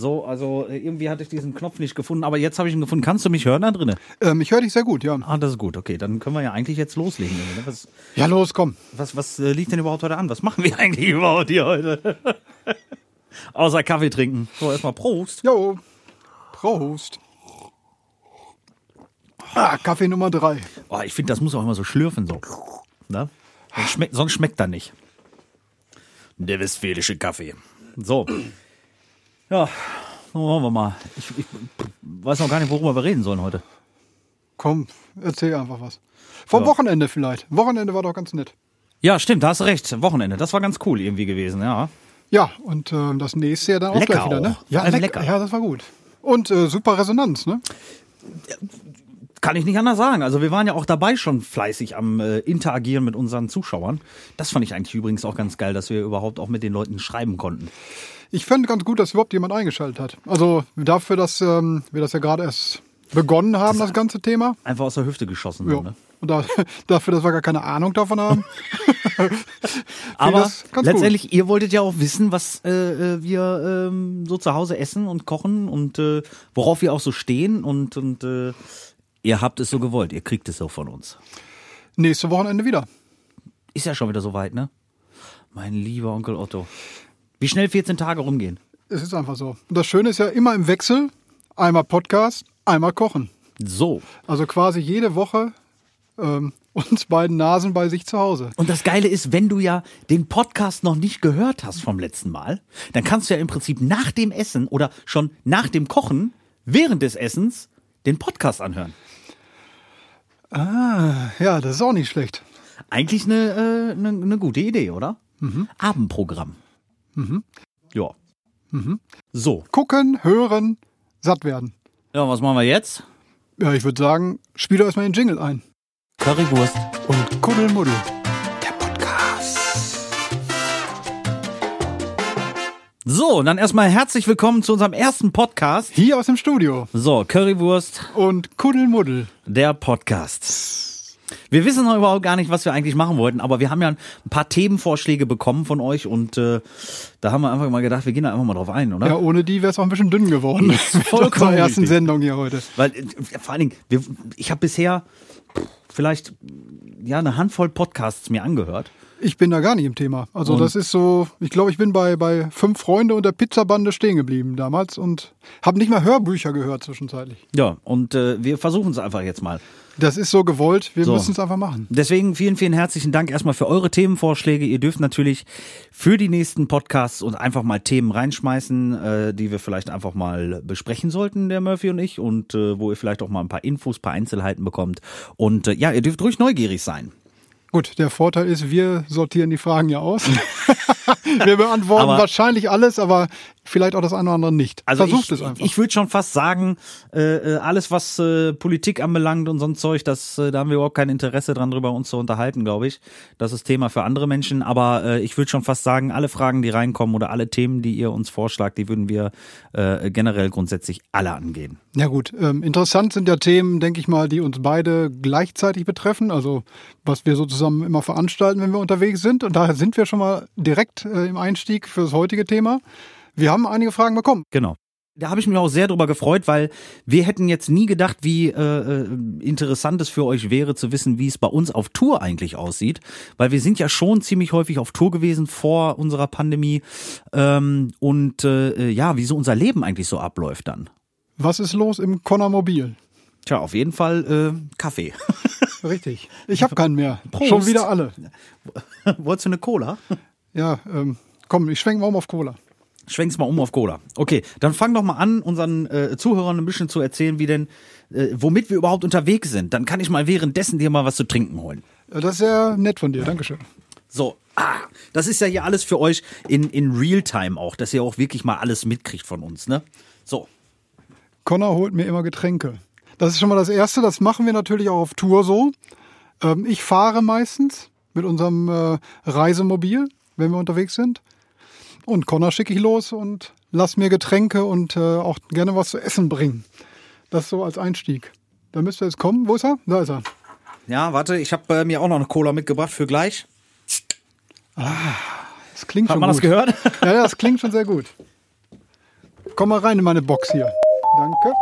So, also äh, irgendwie hatte ich diesen Knopf nicht gefunden, aber jetzt habe ich ihn gefunden. Kannst du mich hören da drinnen? Ähm, ich höre dich sehr gut, ja. Ah, das ist gut. Okay, dann können wir ja eigentlich jetzt loslegen. ne? Was, Ja, los, komm. was, was äh, liegt denn überhaupt heute an? Was machen wir eigentlich überhaupt hier heute? Außer Kaffee trinken. So, erstmal Prost. Jo. Prost. Ah, Kaffee Nummer drei. Oh, ich finde, das muss auch immer so schlürfen, so. Ne? Sonst, schmeckt, sonst schmeckt er nicht. Der westfälische Kaffee. So. Ja, nun wollen wir mal. Ich, ich weiß noch gar nicht, worüber wir reden sollen heute. Komm, erzähl einfach was. Vom Ja. Wochenende vielleicht. Wochenende war doch ganz nett. Ja, stimmt, da hast du recht. Wochenende, das war ganz cool irgendwie gewesen, ja. Ja, und ähm, das nächste Jahr dann auch Lecker gleich wieder, ne? auch. Ja, Vor allem lecker. lecker. Ja, das war gut. Und äh, super Resonanz, ne? Kann ich nicht anders sagen. Also wir waren ja auch dabei schon fleißig am äh, Interagieren mit unseren Zuschauern. Das fand ich eigentlich übrigens auch ganz geil, dass wir überhaupt auch mit den Leuten schreiben konnten. Ich fand ganz gut, dass überhaupt jemand eingeschaltet hat. Also dafür, dass ähm, wir das ja gerade erst begonnen haben, das, ganze Thema. Einfach aus der Hüfte geschossen. Ja. ne? Und da, dafür, dass wir gar keine Ahnung davon haben. Aber das letztendlich, ihr wolltet ja auch wissen, was äh, äh, wir ähm, so zu Hause essen und kochen und äh, worauf wir auch so stehen und, und äh, ihr habt es so gewollt. Ihr kriegt es so von uns. Nächste Wochenende wieder. Ist ja schon wieder soweit, ne? Mein lieber Onkel Otto. Wie schnell 14 Tage rumgehen. Es ist einfach so. Und das Schöne ist ja immer im Wechsel. Einmal Podcast, einmal Kochen. So. Also quasi jede Woche ähm, uns beiden Nasen bei sich zu Hause. Und das Geile ist, wenn du ja den Podcast noch nicht gehört hast vom letzten Mal, dann kannst du ja im Prinzip nach dem Essen oder schon nach dem Kochen, während des Essens, den Podcast anhören. Ah, ja, das ist auch nicht schlecht. Eigentlich eine, äh, eine, eine gute Idee, oder? Abendprogramm. Ja. So. Gucken, hören, satt werden. Ja, was machen wir jetzt? Ja, ich würde sagen, spiel doch erstmal den Jingle ein. Currywurst. Und Kuddelmuddel. Der Podcast. So, und dann erstmal herzlich willkommen zu unserem ersten Podcast. Hier aus dem Studio. So, Currywurst, Und Kuddelmuddel. der Podcast. Wir wissen noch überhaupt gar nicht, was wir eigentlich machen wollten, aber wir haben ja ein paar Themenvorschläge bekommen von euch und äh, da haben wir einfach mal gedacht, wir gehen da einfach mal drauf ein, oder? Ja, ohne die wäre es auch ein bisschen dünn geworden. vollkommen Zur ersten. Sendung hier heute. Weil äh, vor allen Dingen, wir, ich habe bisher vielleicht ja eine Handvoll Podcasts mir angehört. Ich bin da gar nicht im Thema. Also Und- das ist so, ich glaube, ich bin bei, bei fünf Freunde und der Pizzabande stehen geblieben damals und habe nicht mal Hörbücher gehört zwischenzeitlich. Ja, und äh, wir versuchen es einfach jetzt mal. Das ist so gewollt, wir So. müssen es einfach machen. Deswegen vielen, vielen herzlichen Dank erstmal für eure Themenvorschläge. Ihr dürft natürlich für die nächsten Podcasts und einfach mal Themen reinschmeißen, äh, die wir vielleicht einfach mal besprechen sollten, der Murphy und ich, und äh, wo ihr vielleicht auch mal ein paar Infos, paar Einzelheiten bekommt. Und äh, ja, ihr dürft ruhig neugierig sein. Gut, der Vorteil ist, wir sortieren die Fragen ja aus. wir beantworten Aber- wahrscheinlich alles, aber vielleicht auch das eine oder andere nicht. Also Versucht ich, es einfach. ich würde schon fast sagen, äh, äh, alles was äh, Politik anbelangt und so ein Zeug, das, äh, da haben wir überhaupt kein Interesse dran, drüber uns zu unterhalten, glaube ich. Das ist Thema für andere Menschen. Aber äh, ich würde schon fast sagen, alle Fragen, die reinkommen oder alle Themen, die ihr uns vorschlagt, die würden wir äh, generell grundsätzlich alle angehen. ja gut, ähm, interessant sind ja Themen, denke ich mal, die uns beide gleichzeitig betreffen. Also was wir so zusammen immer veranstalten, wenn wir unterwegs sind. Und daher sind wir schon mal direkt äh, im Einstieg für das heutige Thema. Wir haben einige Fragen bekommen. Genau. Da habe ich mich auch sehr drüber gefreut, weil wir hätten jetzt nie gedacht, wie äh, äh, interessant es für euch wäre zu wissen, wie es bei uns auf Tour eigentlich aussieht, weil wir sind ja schon ziemlich häufig auf Tour gewesen vor unserer Pandemie ähm, und äh, ja, wie so unser Leben eigentlich so abläuft dann. Was ist los im Konnermobil? Tja, auf jeden Fall äh, Kaffee. Richtig. Ich habe keinen mehr. Prost. Schon wieder alle. Wolltest du eine Cola? Ja, ähm, komm, ich schwenke mal um auf Cola. Schwenk's mal um auf Cola. Okay, dann fang doch mal an, unseren äh, Zuhörern ein bisschen zu erzählen, wie denn, äh, womit wir überhaupt unterwegs sind. Dann kann ich mal währenddessen dir mal was zu trinken holen. Das ist sehr nett von dir. Dankeschön. So, ah, das ist ja hier alles für euch in, in Realtime auch, dass ihr auch wirklich mal alles mitkriegt von uns, ne? So, Connor holt mir immer Getränke. Das ist schon mal das Erste. Das machen wir natürlich auch auf Tour so. Ähm, ich fahre meistens mit unserem äh, Reisemobil, wenn wir unterwegs sind. Und Connor schicke ich los und lass mir Getränke und äh, auch gerne was zu essen bringen. Das so als Einstieg. Da müsste jetzt kommen. Wo ist er? Da ist er. ja, warte, ich habe äh, mir auch noch eine Cola mitgebracht für gleich. Das klingt Hat schon man gut. das gehört? Ja, ja, das klingt schon sehr gut. komm mal rein in meine Box hier. Danke.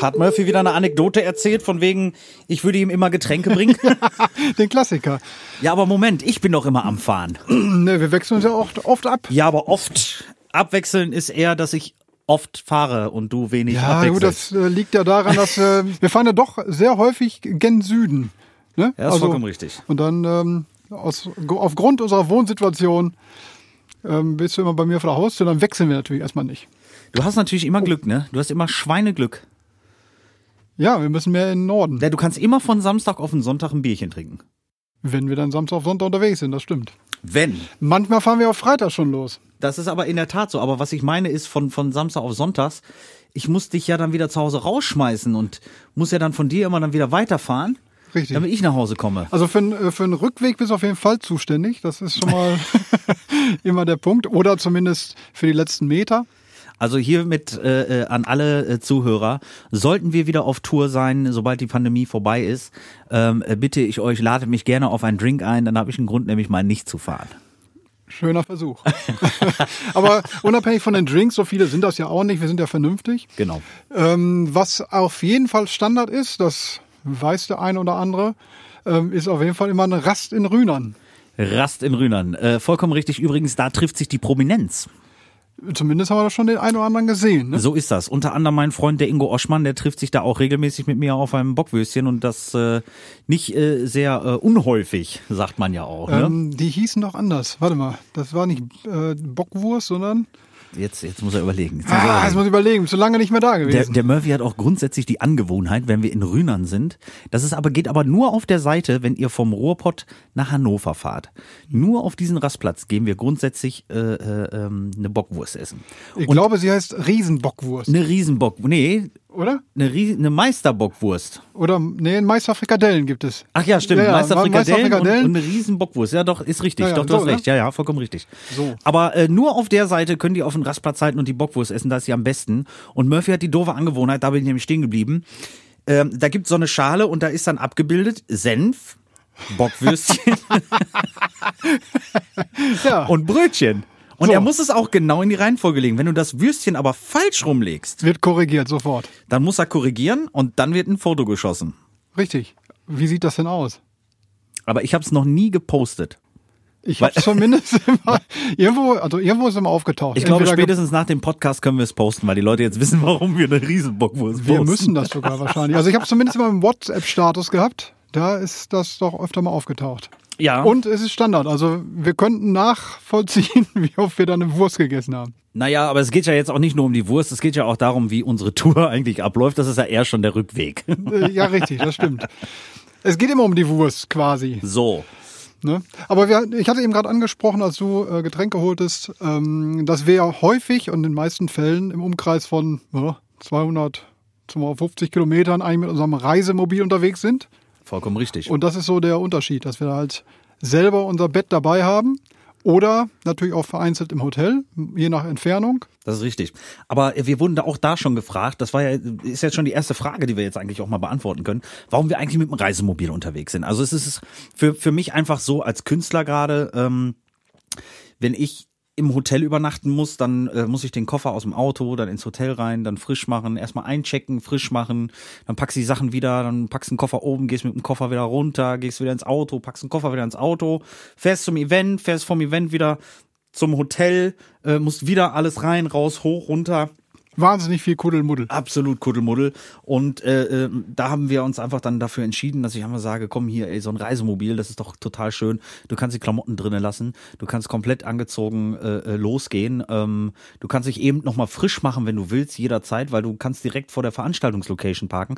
Hat Murphy wieder eine Anekdote erzählt, von wegen, ich würde ihm immer Getränke bringen? Den Klassiker. ja, aber Moment, ich bin doch immer am Fahren. Ne, wir wechseln uns ja auch oft ab. Ja, aber oft abwechseln ist eher, dass ich oft fahre und du wenig Ja, abwechselst. gut, das äh, liegt ja daran, dass äh, wir fahren ja doch sehr häufig gen Süden. Ne? ja, ist vollkommen richtig. Und dann ähm, aus, aufgrund unserer Wohnsituation ähm, bist du immer bei mir vor der Haustür, dann wechseln wir natürlich erstmal nicht. Du hast natürlich immer Glück, ne? Du hast immer Schweineglück. Ja, wir müssen mehr in den Norden, Ja, du kannst immer von Samstag auf den Sonntag ein Bierchen trinken. wenn wir dann Samstag auf Sonntag unterwegs sind, das stimmt. Wenn. Manchmal fahren wir auf Freitag schon los. Das ist aber in der Tat so. Aber was ich meine ist, von, von Samstag auf Sonntags, ich muss dich ja dann wieder zu Hause rausschmeißen und muss ja dann von dir immer dann wieder weiterfahren, Richtig. damit ich nach Hause komme. Also für, äh, für einen Rückweg bist du auf jeden Fall zuständig. Das ist schon mal immer der Punkt. Oder zumindest für die letzten Meter. Also hiermit äh, äh, an alle äh, Zuhörer, sollten wir wieder auf Tour sein, sobald die Pandemie vorbei ist, ähm, äh, bitte ich euch, ladet mich gerne auf einen Drink ein, dann habe ich einen Grund, nämlich mal nicht zu fahren. Schöner Versuch. Aber unabhängig von den Drinks, so viele sind das ja auch nicht. Wir sind ja vernünftig. Genau. Ähm, was auf jeden Fall Standard ist, das weiß der eine oder andere, ähm, ist auf jeden Fall immer eine Rast in Rühnern. Rast in Rühnern. Äh, vollkommen richtig. Übrigens, da trifft sich die Prominenz. Zumindest haben wir da schon den einen oder anderen gesehen. Ne? So ist das. Unter anderem mein Freund, der Ingo Oschmann, der trifft sich da auch regelmäßig mit mir auf einem Bockwürstchen und das äh, nicht äh, sehr äh, unhäufig, sagt man ja auch. Ne? Ähm, die hießen doch anders. Warte mal, das war nicht äh, Bockwurst, sondern. Jetzt, jetzt muss er überlegen. Jetzt muss er Ah, überlegen. jetzt muss ich überlegen, du lange nicht mehr da Der, gewesen. der Murphy hat auch grundsätzlich die Angewohnheit, wenn wir in Rühnern sind, das ist aber, geht aber nur auf der Seite, wenn ihr vom Ruhrpott nach Hannover fahrt. Nur auf diesen Rastplatz gehen wir grundsätzlich äh, äh, ähm, eine Bockwurst essen. ich glaube, sie heißt Riesenbockwurst, Eine Riesenbock, nee, oder? eine, Ries eine Meisterbockwurst. Oder, nee, Meisterfrikadellen gibt es. Ach ja, stimmt. Ja, ja, Meisterfrikadellen und, Meisterfrikadellen. und eine Riesenbockwurst. Ja, doch, ist richtig. Ja, ja, doch, du so, hast ne? recht. Ja, ja, vollkommen richtig. So. Aber äh, nur auf der Seite könnt ihr auf den Rastplatz halten und die Bockwurst essen. Da ist sie am besten. Und Murphy hat die doofe Angewohnheit, da bin ich nämlich stehen geblieben. Ähm, da gibt's so eine Schale und da ist dann abgebildet Senf, Bockwürstchen und Brötchen. Und So. er muss es auch genau in die Reihenfolge legen. Wenn du das Würstchen aber falsch rumlegst, wird korrigiert sofort. dann muss er korrigieren und dann wird ein Foto geschossen. Richtig. Wie sieht das denn aus? Aber ich habe es noch nie gepostet. Ich habe zumindest immer irgendwo, also irgendwo ist immer aufgetaucht. Ich glaube, Entweder spätestens nach dem Podcast können wir es posten, weil die Leute jetzt wissen, warum wir eine Riesenbockwurst Wir posten. müssen das sogar wahrscheinlich. Also ich habe zumindest immer im WhatsApp-Status gehabt. Da ist das doch öfter mal aufgetaucht. Ja. Und es ist Standard. Also wir könnten nachvollziehen, wie oft wir dann eine Wurst gegessen haben. Naja, aber es geht ja jetzt auch nicht nur um die Wurst, es geht ja auch darum, wie unsere Tour eigentlich abläuft. Das ist ja eher schon der Rückweg. Äh, ja, richtig, das stimmt. Es geht immer um die Wurst quasi. So. Ne? Aber wir, ich hatte eben gerade angesprochen, als du äh, Getränke holtest, ähm, dass wir ja häufig und in den meisten Fällen im Umkreis von ja, 200, 250 Kilometern eigentlich mit unserem Reisemobil unterwegs sind. Vollkommen richtig. Und das ist so der Unterschied, dass wir halt selber unser Bett dabei haben oder natürlich auch vereinzelt im Hotel, je nach Entfernung. Das ist richtig. Aber wir wurden da auch da schon gefragt, das war ja, ist jetzt schon die erste Frage, die wir jetzt eigentlich auch mal beantworten können, warum wir eigentlich mit dem Reisemobil unterwegs sind. Also es ist für, für mich einfach so als Künstler gerade, ähm, wenn ich im Hotel übernachten muss, dann äh, muss ich den Koffer aus dem Auto, dann ins Hotel rein, dann frisch machen, erstmal einchecken, frisch machen, dann packst du die Sachen wieder, dann packst den Koffer oben, gehst mit dem Koffer wieder runter, gehst wieder ins Auto, packst den Koffer wieder ins Auto, fährst zum Event, fährst vom Event wieder zum Hotel, äh, musst wieder alles rein, raus, hoch, runter. Wahnsinnig viel Kuddelmuddel. Absolut Kuddelmuddel. Und äh, äh, da haben wir uns einfach dann dafür entschieden, dass ich einmal sage, komm hier, ey, so ein Reisemobil, das ist doch total schön. Du kannst die Klamotten drinnen lassen, du kannst komplett angezogen äh, äh, losgehen. Ähm, du kannst dich eben nochmal frisch machen, wenn du willst, jederzeit, weil du kannst direkt vor der Veranstaltungslocation parken.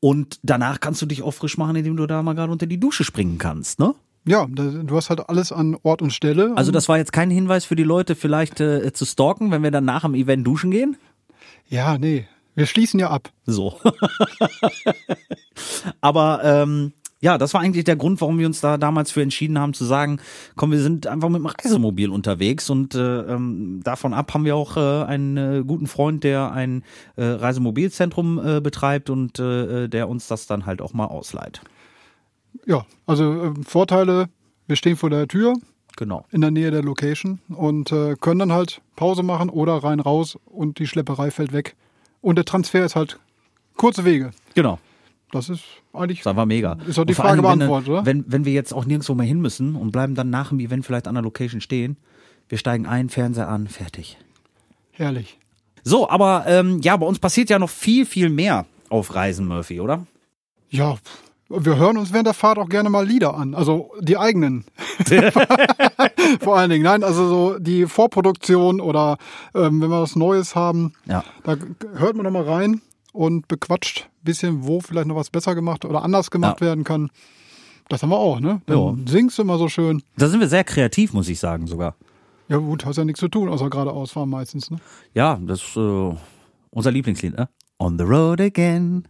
Und danach kannst du dich auch frisch machen, indem du da mal gerade unter die Dusche springen kannst, ne? Ja, du hast halt alles an Ort und Stelle. Also das war jetzt kein Hinweis für die Leute, vielleicht äh, zu stalken, wenn wir dann nach dem Event duschen gehen. Ja, nee. Wir schließen ja ab. So. Aber ähm, ja, das war eigentlich der Grund, warum wir uns da damals für entschieden haben zu sagen, komm, wir sind einfach mit dem Reisemobil unterwegs und äh, ähm, davon ab haben wir auch äh, einen äh, guten Freund, der ein äh, Reisemobilzentrum äh, betreibt und äh, der uns das dann halt auch mal ausleiht. Ja, also äh, Vorteile, wir stehen vor der Tür, Genau. in der Nähe der Location und äh, können dann halt Pause machen oder rein raus und die Schlepperei fällt weg. Und der Transfer ist halt kurze Wege. Genau. Das ist eigentlich. Das war mega. Ist doch die Frage allem, wenn, beantwortet, oder? Wenn, wenn wir jetzt auch nirgendwo mehr hin müssen und bleiben dann nach dem Event vielleicht an der Location stehen, wir steigen ein, Fernseher an, fertig. Herrlich. So, aber ähm, ja, bei uns passiert ja noch viel, viel mehr auf Reisen, Murphy, oder? Ja, wir hören uns während der Fahrt auch gerne mal Lieder an. Also die eigenen. Vor allen Dingen. Nein, also so die Vorproduktion oder ähm, wenn wir was Neues haben, Ja. da hört man noch mal rein und bequatscht ein bisschen, wo vielleicht noch was besser gemacht oder anders gemacht Ja. werden kann. Das haben wir auch, ne? Dann Ja. singst du immer so schön. Da sind wir sehr kreativ, muss ich sagen, sogar. Ja gut, hast ja nichts zu tun, außer geradeaus fahren meistens, ne? Ja, das ist äh, unser Lieblingslied, ne? On the road again.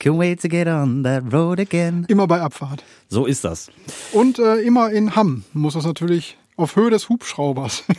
Can't wait to get on that road again. Immer bei Abfahrt. So ist das. Und äh, immer in Hamm muss das natürlich auf Höhe des Hubschraubers.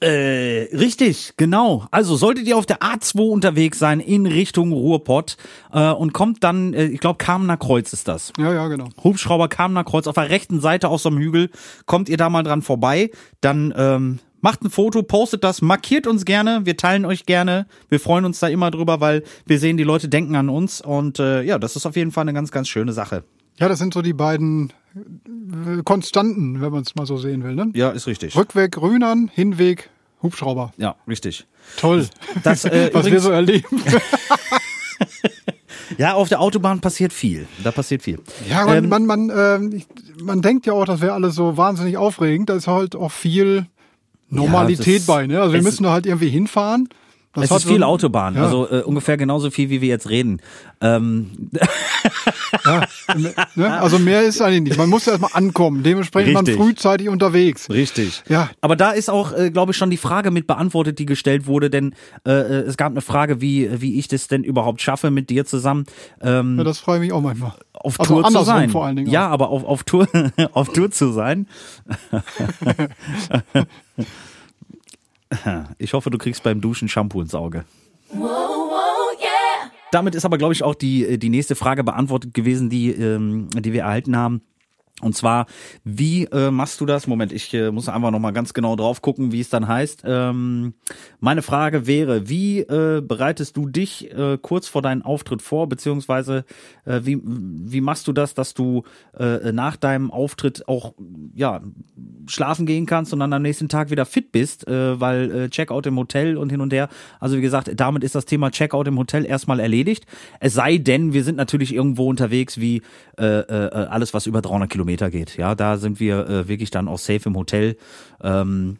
Äh, richtig, genau. Also solltet ihr auf der A2 unterwegs sein in Richtung Ruhrpott äh, und kommt dann, äh, ich glaube, Kamener Kreuz ist das. ja, ja, genau. Hubschrauber Kamener Kreuz auf der rechten Seite aus so einem Hügel. Kommt ihr da mal dran vorbei, dann ähm, macht ein Foto, postet das, markiert uns gerne, wir teilen euch gerne. Wir freuen uns da immer drüber, weil wir sehen, die Leute denken an uns und äh, ja, das ist auf jeden Fall eine ganz, ganz schöne Sache. Ja, das sind so die beiden äh, Konstanten, wenn man es mal so sehen will. Ne? Ja, ist richtig. Rückweg Grünern, Hinweg Hubschrauber. Ja, richtig. Toll. Das, äh, Was wir so erleben. Ja, auf der Autobahn passiert viel. Da passiert viel. Ja, man, Ähm, man, man, ich, man denkt ja auch, das wäre alles so wahnsinnig aufregend. Da ist halt auch viel Normalität das- bei. Ne? Also wir müssen da halt irgendwie hinfahren. Das es ist viel Autobahn, Ja. also äh, ungefähr genauso viel, wie wir jetzt reden. Ähm, Ne? Also mehr ist eigentlich nicht. Man muss ja erstmal ankommen. Dementsprechend Richtig. man frühzeitig unterwegs. Richtig. Ja. Aber da ist auch, äh, glaube ich, schon die Frage mit beantwortet, die gestellt wurde, denn äh, äh, es gab eine Frage, wie, wie ich das denn überhaupt schaffe, mit dir zusammen ähm, Ja, das freue ich mich auch manchmal. auf also Tour zu sein. vor allen Dingen Ja, aber auf, auf Tour auf Tour zu sein. ich hoffe, du kriegst beim Duschen Shampoo ins Auge. Damit ist aber, glaube ich, auch die, die nächste Frage beantwortet gewesen, die, ähm, die wir erhalten haben. Und zwar, wie äh, machst du das? Moment, ich äh, muss einfach nochmal ganz genau drauf gucken, wie es dann heißt. Ähm, meine Frage wäre, wie äh, bereitest du dich äh, kurz vor deinem Auftritt vor, beziehungsweise äh, wie, wie machst du das, dass du äh, nach deinem Auftritt auch ja schlafen gehen kannst und dann am nächsten Tag wieder fit bist, äh, weil äh, Checkout im Hotel und hin und her. Also wie gesagt, damit ist das Thema Checkout im Hotel erstmal erledigt. Es sei denn, wir sind natürlich irgendwo unterwegs wie äh, äh, alles, was über 300 Kilometer geht. Ja, da sind wir äh, wirklich dann auch safe im Hotel. Ähm,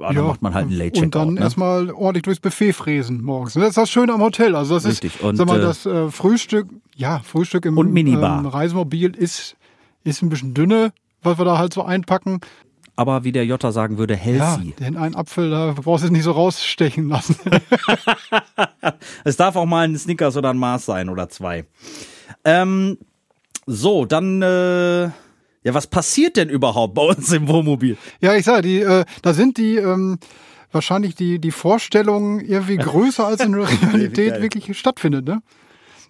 ja, dann macht man halt einen Late Checkout. Und dann ne? erstmal ordentlich durchs Buffet fräsen morgens. Das ist das Schöne am Hotel. Also das Richtig. ist, Und, sag mal, äh, das äh, Frühstück, ja, Frühstück im Und Minibar. ähm, Reisemobil ist, ist ein bisschen dünne, was wir da halt so einpacken. Aber wie der Jota sagen würde, Ja, healthy. den einen Apfel, da brauchst du es nicht so rausstechen lassen. Es darf auch mal ein Snickers oder ein Mars sein oder zwei. Ähm, so, dann, äh, ja, was passiert denn überhaupt bei uns im Wohnmobil? ja, ich sage, die, äh, da sind die ähm, wahrscheinlich die, die Vorstellungen irgendwie größer, als in der Realität wirklich stattfindet, ne?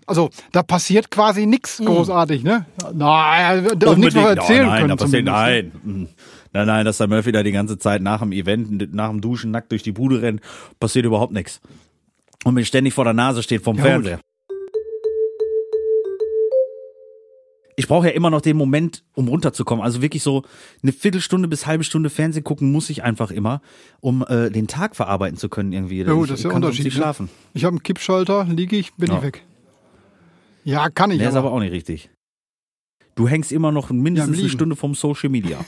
Also, da passiert quasi nichts großartig, ne? Nein, auch nichts, was wir erzählen oh, nein, können. passiert, ne? nein. Mhm. Nein, nein, dass der Murphy da die ganze Zeit nach dem Event, nach dem Duschen nackt durch die Bude rennt, passiert überhaupt nichts. Und mir ständig vor der Nase steht vom Ja, Fernseher. Ich brauche ja immer noch den Moment, um runterzukommen. Also wirklich so eine Viertelstunde bis halbe Stunde Fernsehen gucken muss ich einfach immer, um äh, den Tag verarbeiten zu können irgendwie. Ja, gut, ich, das ist der ich kann sonst Unterschied. nicht ne? schlafen. Ich habe einen Kippschalter, liege ich, bin Ja. ich weg. Ja, kann ich Der ist aber. aber auch nicht richtig. Du hängst immer noch mindestens eine Liegen. Stunde vom Social Media.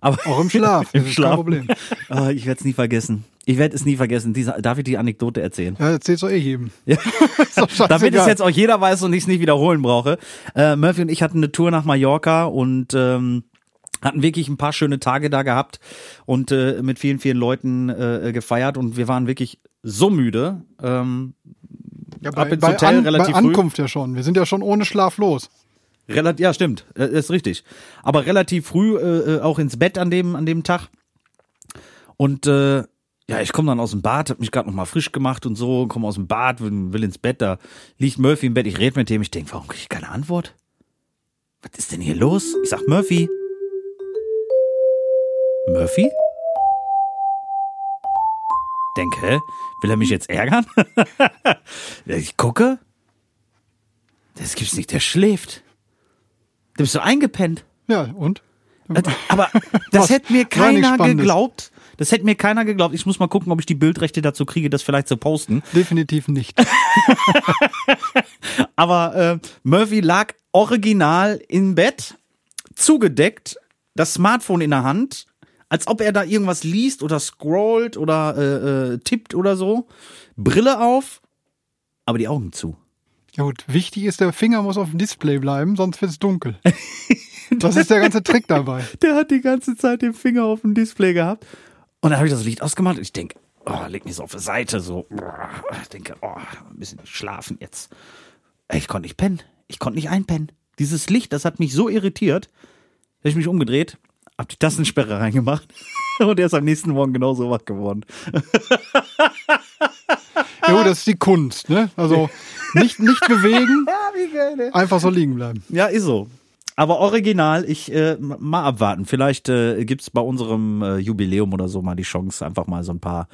Aber Auch im Schlaf. Im Schlaf. Kein Problem. Ah, ich werde es nie vergessen. Ich werde es nie vergessen. Diese, darf ich die Anekdote erzählen? Ja, erzähl's doch eh jedem. Ja. Damit es jetzt auch jeder weiß und ich es nicht wiederholen brauche. Äh, Murphy und ich hatten eine Tour nach Mallorca und ähm, hatten wirklich ein paar schöne Tage da gehabt und äh, mit vielen, vielen Leuten äh, gefeiert und wir waren wirklich so müde. Ähm, ja, ab ins Hotel relativ bei früh. Ankunft ja schon. Wir sind ja schon ohne Schlaf los. Relativ, ja, stimmt, äh, ist richtig. Aber relativ früh äh, äh, auch ins Bett an dem an dem Tag. Und äh, ja, ich komme dann aus dem Bad, hab mich gerade noch mal frisch gemacht und so, komme aus dem Bad, will, will ins Bett, da liegt Murphy im Bett, ich rede mit dem, ich denk, warum krieg ich keine Antwort? Was ist denn hier los? Ich sag, Murphy, Murphy? Denke, hä? will er mich jetzt ärgern? ich gucke. Das gibt's nicht, der schläft. Du bist so eingepennt. Ja, und? Aber das hätte mir keiner geglaubt. Das hätte mir keiner geglaubt. Ich muss mal gucken, ob ich die Bildrechte dazu kriege, das vielleicht zu posten. Definitiv nicht. Aber äh, Murphy lag original im Bett, zugedeckt, das Smartphone in der Hand, als ob er da irgendwas liest oder scrollt oder äh, äh, tippt oder so. Brille auf, aber die Augen zu. Ja gut, wichtig ist, der Finger muss auf dem Display bleiben, sonst wird's dunkel. Das ist der ganze Trick dabei. Der hat die ganze Zeit den Finger auf dem Display gehabt. Und dann habe ich das Licht ausgemacht und ich denke, oh, leg mich so auf die Seite, so. Ich denke, oh, ein bisschen schlafen jetzt. Ich konnte nicht pennen. Ich konnte nicht einpennen. Dieses Licht, das hat mich so irritiert, dass ich mich umgedreht, hab die Tassensperre reingemacht und er ist am nächsten Morgen genauso wach geworden. Ja gut, das ist die Kunst, ne? Also nicht, nicht bewegen, einfach so liegen bleiben. Ja, ist so. Aber original, ich äh, mal abwarten. Vielleicht äh, gibt's bei unserem äh, Jubiläum oder so mal die Chance, einfach mal so ein paar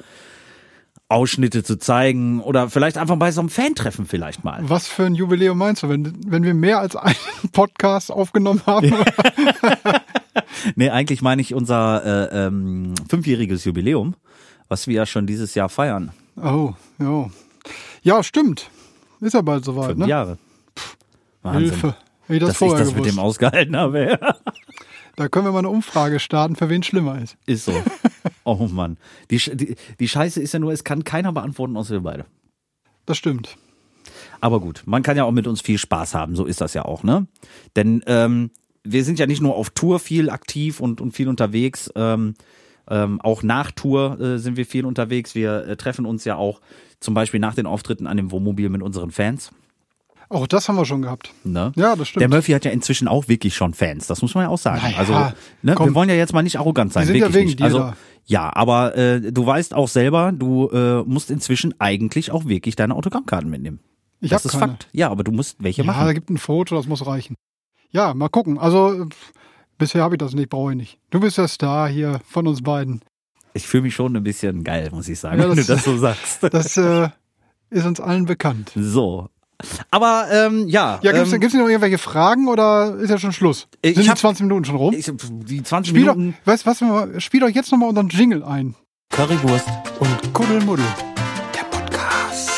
Ausschnitte zu zeigen oder vielleicht einfach bei so einem Fan-Treffen vielleicht mal. Was für ein Jubiläum meinst du, wenn, wenn wir mehr als einen Podcast aufgenommen haben? Nee, eigentlich meine ich unser äh, ähm, fünfjähriges Jubiläum, was wir ja schon dieses Jahr feiern. Oh, ja. Ja, stimmt. Ist ja bald soweit, Fünf ne? Jahre. Wahnsinn. Hilfe. Hätte ich das Dass ich vorher das mit gewusst. dem ausgehalten habe. Da können wir mal eine Umfrage starten, für wen schlimmer ist. Ist so. Oh Mann. Die, die, die Scheiße ist ja nur, es kann keiner beantworten, außer wir beide. Das stimmt. Aber gut, man kann ja auch mit uns viel Spaß haben, so ist das ja auch, ne? Denn ähm, wir sind ja nicht nur auf Tour viel aktiv und, und viel unterwegs, ähm, ähm, auch nach Tour äh, sind wir viel unterwegs. Wir äh, treffen uns ja auch zum Beispiel nach den Auftritten an dem Wohnmobil mit unseren Fans. Auch das haben wir schon gehabt. Ne? Ja, das stimmt. Der Murphy hat ja inzwischen auch wirklich schon Fans, das muss man ja auch sagen. Naja, also, ne, wir wollen ja jetzt mal nicht arrogant sein, Die sind ja wegen nicht. dir also, da. ja, aber äh, du weißt auch selber, du äh, musst inzwischen eigentlich auch wirklich deine Autogrammkarten mitnehmen. Ich das ist keine. Fakt. Ja, aber du musst welche Ja, machen. da gibt ein Foto, das muss reichen. Ja, mal gucken. Also bisher habe ich das nicht, brauche ich nicht. Du bist der Star hier von uns beiden. Ich fühle mich schon ein bisschen geil, muss ich sagen, Ja, wenn du das- das so sagst. Das äh, ist uns allen bekannt. So. Aber ähm, ja, Ja, gibt's, ähm, gibt's noch irgendwelche Fragen oder ist ja schon Schluss? Ich Sind die hab- 20 Minuten schon rum? ich, die 20 Spiel doch, Minuten weißt, was, wir- spiel doch jetzt nochmal unseren Jingle ein. Currywurst. Und Kuddelmuddel. Der Podcast.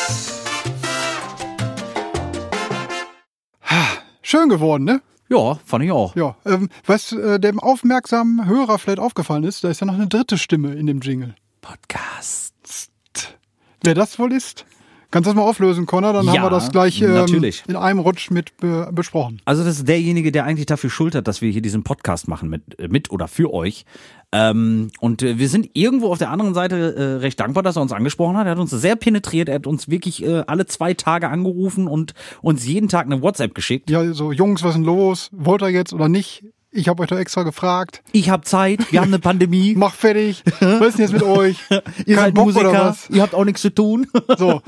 Schön geworden, ne? Ja, fand ich auch. Ja. Ähm, was äh, dem aufmerksamen Hörer vielleicht aufgefallen ist, da ist ja noch eine dritte Stimme in dem Jingle. Podcast. Wer das wohl ist? Kannst du das mal auflösen, Connor? Dann Ja, haben wir das gleich ähm, in einem Rutsch mit be besprochen. Also das ist derjenige, der eigentlich dafür schultert, dass wir hier diesen Podcast machen mit, äh, mit oder für euch. Ähm, und äh, wir sind irgendwo auf der anderen Seite äh, recht dankbar, dass er uns angesprochen hat. Er hat uns sehr penetriert. Er hat uns wirklich äh, alle zwei Tage angerufen und uns jeden Tag eine WhatsApp geschickt. Ja, so, Jungs, was ist denn los? Wollt ihr jetzt oder nicht? Ich habe euch doch extra gefragt. Ich habe Zeit, wir haben eine Pandemie. Mach fertig. Was ist denn jetzt mit euch? Ihr Kein seid Bock Musiker, ihr habt auch nichts zu tun. So.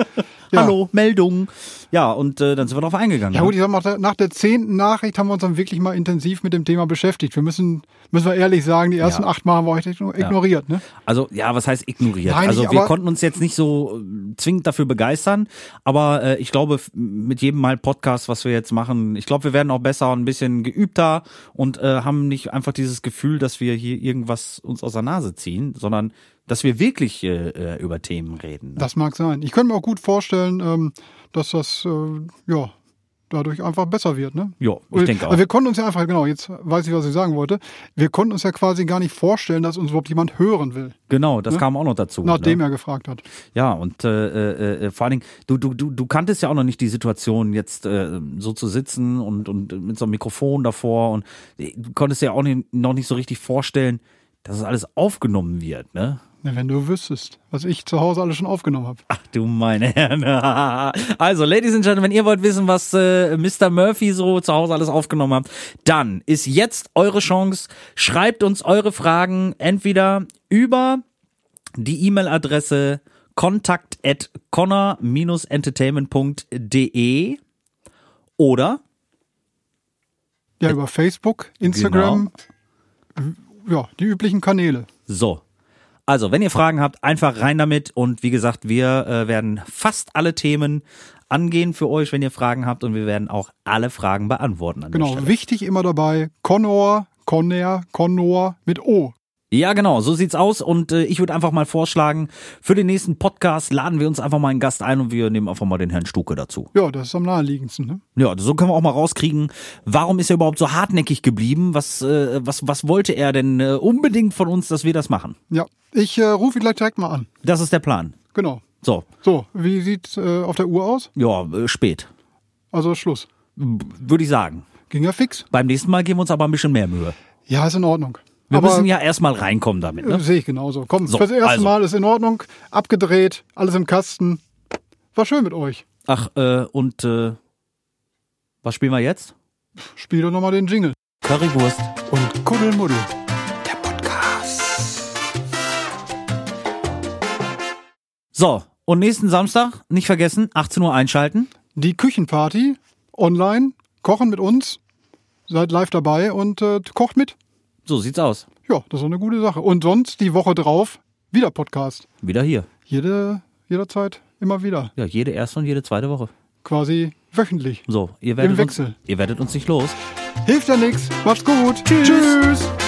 Ja. Hallo, Meldung. Ja, und äh, dann sind wir drauf eingegangen. Ja ne? gut, ich sag mal, nach der zehnten Nachricht haben wir uns dann wirklich mal intensiv mit dem Thema beschäftigt. Wir müssen, müssen wir ehrlich sagen, die ersten Ja. acht Mal haben wir euch ignoriert. Ne? Also, ja, was heißt ignoriert? Nein, also, nicht, wir konnten uns jetzt nicht so äh, zwingend dafür begeistern, aber äh, ich glaube, mit jedem Mal Podcast, was wir jetzt machen, ich glaube, wir werden auch besser und ein bisschen geübter und äh, haben nicht einfach dieses Gefühl, dass wir hier irgendwas uns aus der Nase ziehen, sondern dass wir wirklich äh, äh, über Themen reden. Ne? Das mag sein. Ich könnte mir auch gut vorstellen, ähm, dass das äh, ja dadurch einfach besser wird. Ne? Ja, ich denke auch. Aber wir konnten uns ja einfach, genau, jetzt weiß ich, was ich sagen wollte. Wir konnten uns ja quasi gar nicht vorstellen, dass uns überhaupt jemand hören will, Genau, das kam auch noch dazu. nachdem ne? er gefragt hat. Ja, und äh, äh, vor allen Dingen, du, du, du, du kanntest ja auch noch nicht die Situation, jetzt äh, so zu sitzen und, und mit so einem Mikrofon davor und äh, du konntest ja auch nicht, noch nicht so richtig vorstellen, dass es alles aufgenommen wird, ne? Wenn du wüsstest, was ich zu Hause alles schon aufgenommen habe. Ach du meine Herren. Also, Ladies and Gentlemen, wenn ihr wollt wissen, was äh, Mr. Murphy so zu Hause alles aufgenommen hat, dann ist jetzt eure Chance. Schreibt uns eure Fragen entweder über die E-Mail-Adresse kontakt at entertainment.de oder Ja, über Facebook, Instagram, ja, die üblichen Kanäle. So. Also, wenn ihr Fragen habt, einfach rein damit. Und wie gesagt, wir äh, werden fast alle Themen angehen für euch, wenn ihr Fragen habt. Und wir werden auch alle Fragen beantworten. An Genau, wichtig immer dabei, Connor, Conner, Connor mit O. Ja, genau, so sieht's aus. Und äh, ich würde einfach mal vorschlagen, für den nächsten Podcast laden wir uns einfach mal einen Gast ein und wir nehmen einfach mal den Herrn Stuke dazu. Ja, das ist am naheliegendsten. Ne? Ja, so können wir auch mal rauskriegen, warum ist er überhaupt so hartnäckig geblieben? Was, äh, was, was wollte er denn äh, unbedingt von uns, dass wir das machen? Ja, ich äh, rufe ihn gleich direkt mal an. Das ist der Plan. Genau. So, So, wie sieht äh, auf der Uhr aus? ja, äh, spät, Also Schluss. würde ich sagen. Ging ja fix. Beim nächsten Mal geben wir uns aber ein bisschen mehr Mühe. Ja, ist in Ordnung. Wir Aber müssen ja erstmal reinkommen damit, ne? sehe ich genauso. Komm, So, das erste also. Mal ist in Ordnung. Abgedreht, alles im Kasten. War schön mit euch. Ach, äh, und äh, was spielen wir jetzt? Spiel doch nochmal den Jingle. Currywurst. Und Kuddelmuddel. Der Podcast. So, und nächsten Samstag, nicht vergessen, 18 Uhr einschalten. Die Küchenparty online. Kochen mit uns. Seid live dabei und äh, kocht mit. So sieht's aus. Ja, das ist eine gute Sache. Und sonst die Woche drauf wieder Podcast. Wieder hier. Jede, jederzeit, immer wieder. Ja, jede erste und jede zweite Woche. Quasi wöchentlich. So, ihr werdet, Im Wechsel. Uns, ihr werdet uns nicht los. Hilft ja nichts. Macht's gut. Tschüss. Tschüss.